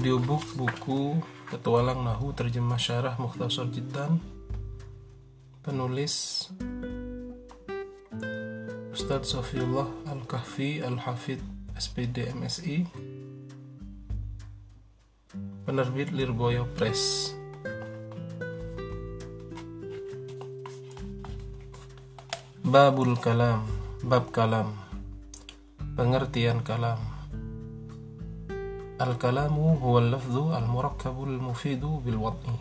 audiobook buku Petualang Nahu terjemah syarah Mukhtasar Jiddan. Penulis Ustadz Sofiullah Al-Kahfi Al-Hafid SPD MSI penerbit Lirboyo Press. Babul Kalam Bab Kalam. Pengertian Kalam الكلام هو اللفظ المركب المفيد بالوضع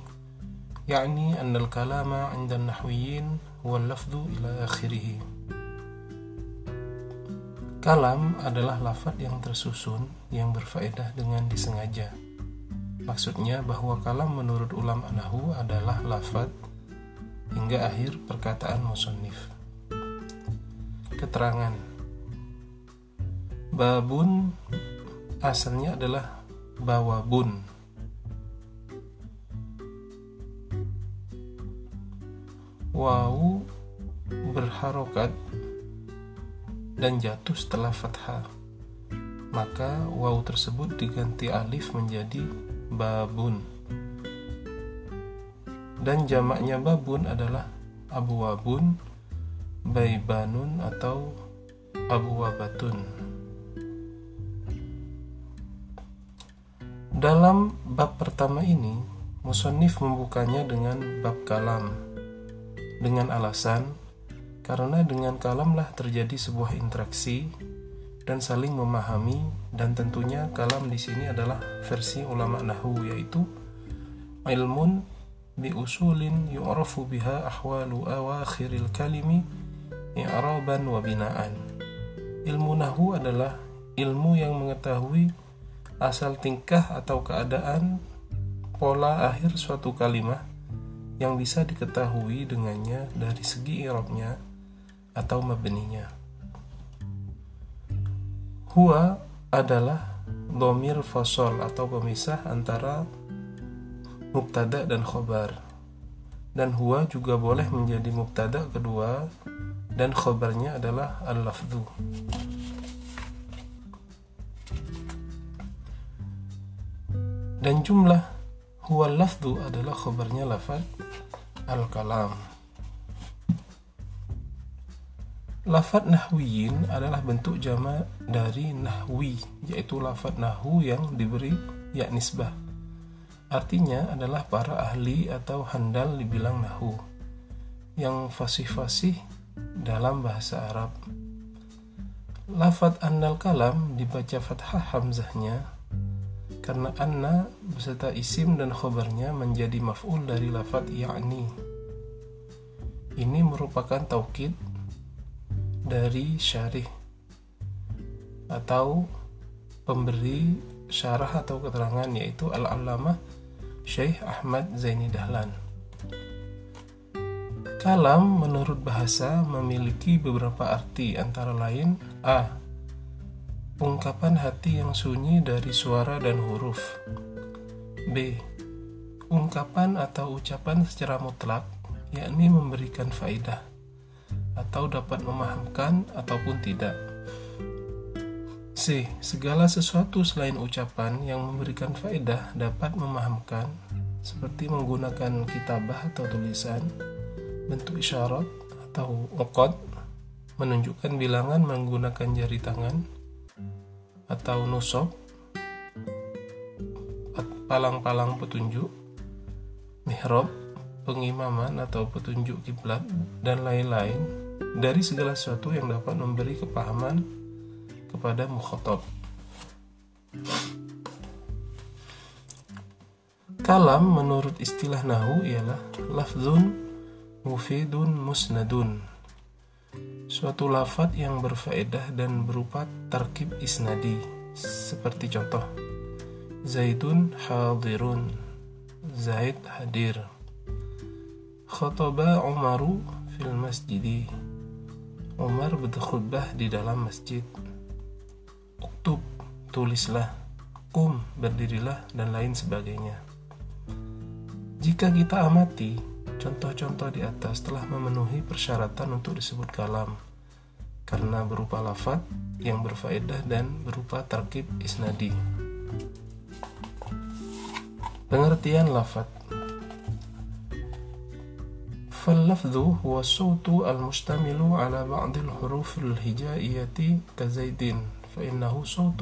يعني أن الكلام عند النحويين هو اللفظ إلى آخره Kalam adalah lafaz yang tersusun yang berfaedah dengan disengaja. Maksudnya bahwa kalam menurut ulama nahu adalah lafaz hingga akhir perkataan musonif. Keterangan Babun asalnya adalah bawabun. Wawu berharokat dan jatuh setelah fathah. Maka wawu tersebut diganti alif menjadi babun. Dan jamaknya babun adalah abu wabun, baibanun atau abu wabatun. Dalam bab pertama ini, musonif membukanya dengan bab kalam dengan alasan karena dengan kalamlah terjadi sebuah interaksi dan saling memahami dan tentunya kalam di sini adalah versi ulama nahu yaitu ilmun bi usulin yu'rafu biha ahwalu awakhiril kalimi i'raban wa binaan. Ilmu nahu adalah ilmu yang mengetahui asal tingkah atau keadaan pola akhir suatu kalimat yang bisa diketahui dengannya dari segi irobnya atau mabninya. Huwa adalah domir fasol atau pemisah antara mubtada dan khobar. Dan huwa juga boleh menjadi mubtada kedua dan khobarnya adalah al-lafdu. Dan jumlah huwa lafdu adalah khabarnya lafad al-kalam. Lafad nahwiyin adalah bentuk jama dari nahwi yaitu lafad nahu yang diberi ya nisbah. Artinya adalah para ahli atau handal dibilang nahu yang fasih-fasih dalam bahasa Arab. Lafad annal kalam dibaca fathah hamzahnya karena anna beserta isim dan khobarnya menjadi maf'ul dari lafat ya'ni. Ini merupakan taukid dari syarih atau pemberi syarah atau keterangan yaitu Al-Allamah Syekh Ahmad Zaini Dahlan. Kalam menurut bahasa memiliki beberapa arti antara lain A Ungkapan hati yang sunyi dari suara dan huruf. B. Ungkapan atau ucapan secara mutlak, yakni memberikan faidah atau dapat memahamkan ataupun tidak. C. Segala sesuatu selain ucapan yang memberikan faedah dapat memahamkan, seperti menggunakan kitabah atau tulisan, bentuk isyarat atau okot, menunjukkan bilangan menggunakan jari tangan, atau nusok palang-palang petunjuk mihrab pengimaman atau petunjuk kiblat dan lain-lain dari segala sesuatu yang dapat memberi kepahaman kepada mukhatab. Kalam menurut istilah nahu ialah lafzun mufidun musnadun Suatu lafat yang berfaedah dan berupa tarkib isnadi Seperti contoh Zaidun hadirun Zaid hadir. Khotoba Umaru fil masjidi. Umar berkhutbah di dalam masjid. Uktub, tulislah. Kum, berdirilah, dan lain sebagainya. Jika kita amati Contoh-contoh di atas telah memenuhi persyaratan untuk disebut kalam karena berupa lafat yang berfaedah dan berupa tarkib isnadi. Pengertian lafat فاللفظ هو الصوت المشتمل على بعض الحروف الهجائية كزيد فإنه صوت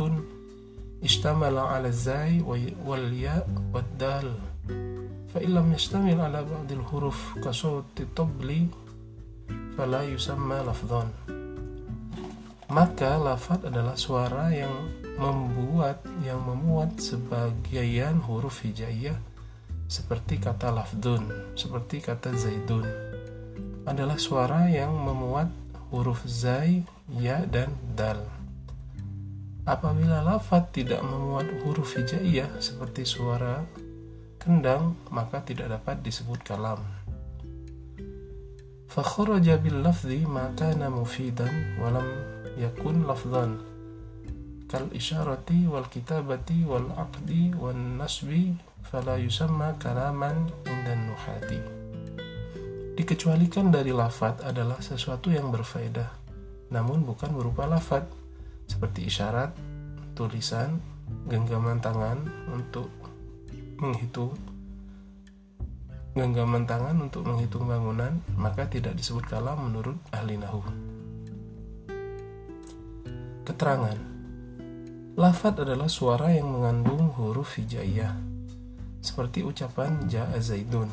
اشتمل على الزاي والياء والدال فإن لم يشتمل على بعض الحروف كصوت الطبل فلا يسمى لفظا maka lafat adalah suara yang membuat yang memuat sebagian huruf hijaiyah seperti kata lafdun, seperti kata zaidun. Adalah suara yang memuat huruf zai, ya, dan dal. Apabila lafat tidak memuat huruf hijaiyah seperti suara kendang maka tidak dapat disebut kalam. Fakhraja bil lafzi ma kana mufidan walam yakun lafzan. Kal isyarati wal kitabati wal aqdi wan nasbi fala yusamma kalaman indan nuhati. Dikecualikan dari lafat adalah sesuatu yang berfaedah namun bukan berupa lafat seperti isyarat, tulisan, genggaman tangan untuk menghitung genggaman tangan untuk menghitung bangunan maka tidak disebut kalam menurut ahli nahu keterangan lafat adalah suara yang mengandung huruf hijaiyah seperti ucapan ja'a zaidun.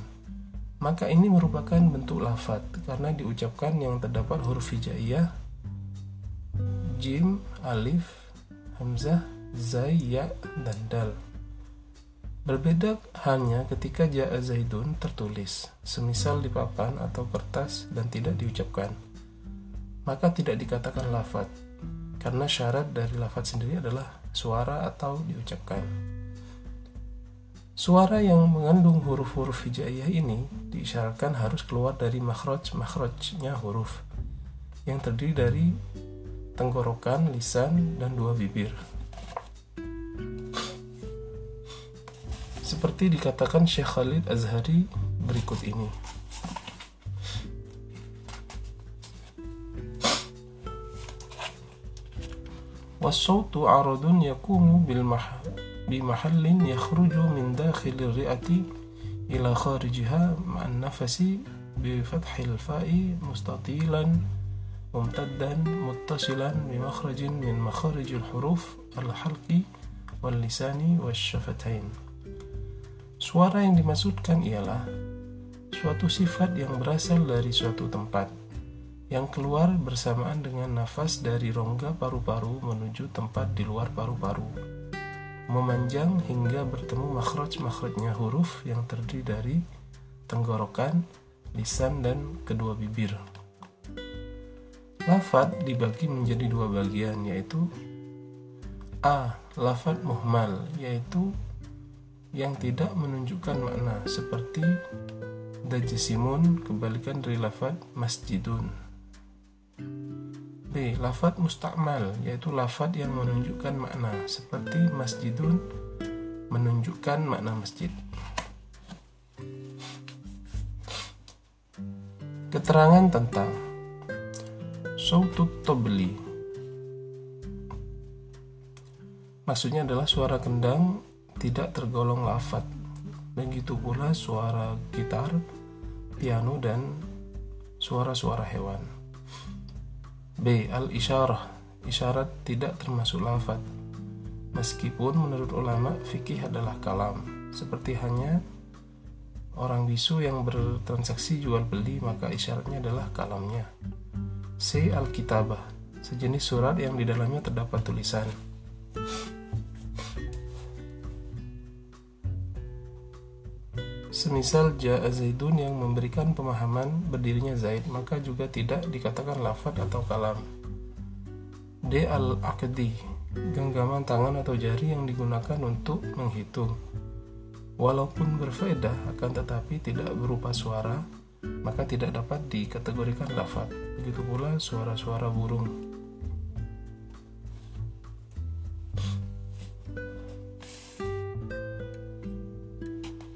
Maka ini merupakan bentuk lafat karena diucapkan yang terdapat huruf hijaiyah jim, alif, hamzah, zai, ya, dan dal. Berbeda hanya ketika ja'a zaidun tertulis, semisal di papan atau kertas dan tidak diucapkan. Maka tidak dikatakan lafat, karena syarat dari lafat sendiri adalah suara atau diucapkan. Suara yang mengandung huruf-huruf hijaiyah ini diisyaratkan harus keluar dari makhraj-makhrajnya huruf yang terdiri dari tenggorokan, lisan, dan dua bibir. Seperti dikatakan Syekh Khalid Azhari berikut ini. Wasautu aradun yakumu bil بمحل يخرج من داخل الرئة إلى خارجها مع النفس بفتح الفاء مستطيلا ممتدا متصلا بمخرج من مخارج الحروف الحلق واللسان والشفتين Suara yang dimaksudkan ialah suatu sifat yang berasal dari suatu tempat yang keluar bersamaan dengan nafas dari rongga paru-paru menuju tempat di luar paru-paru memanjang hingga bertemu makhraj-makhrajnya huruf yang terdiri dari tenggorokan, lisan, dan kedua bibir. Lafat dibagi menjadi dua bagian yaitu A. Lafat muhmal yaitu yang tidak menunjukkan makna seperti dajisimun kebalikan dari lafat masjidun B. Lafat mustakmal yaitu lafat yang menunjukkan makna seperti masjidun menunjukkan makna masjid. Keterangan tentang Sautut Tobli Maksudnya adalah suara kendang tidak tergolong lafat. Begitu pula suara gitar, piano, dan suara-suara hewan. B. Al-isyarah. Isyarat tidak termasuk lafat. Meskipun menurut ulama fikih adalah kalam. Seperti hanya orang bisu yang bertransaksi jual beli maka isyaratnya adalah kalamnya. C. Al-kitabah. Sejenis surat yang di dalamnya terdapat tulisan Semisal Ja'a Zaidun yang memberikan pemahaman berdirinya Zaid, maka juga tidak dikatakan lafad atau kalam. D. Al-Aqdi Genggaman tangan atau jari yang digunakan untuk menghitung. Walaupun berfaedah, akan tetapi tidak berupa suara, maka tidak dapat dikategorikan lafad. Begitu pula suara-suara burung.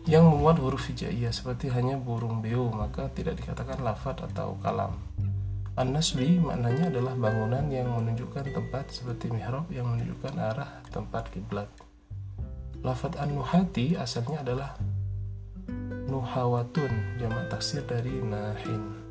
Yang memuat huruf hijaiyah seperti hanya burung beo maka tidak dikatakan lafat atau kalam. An-nasbi maknanya adalah bangunan yang menunjukkan tempat seperti mihrab yang menunjukkan arah tempat kiblat. Lafat an-nuhati asalnya adalah nuhawatun, jamak taksir dari nahin.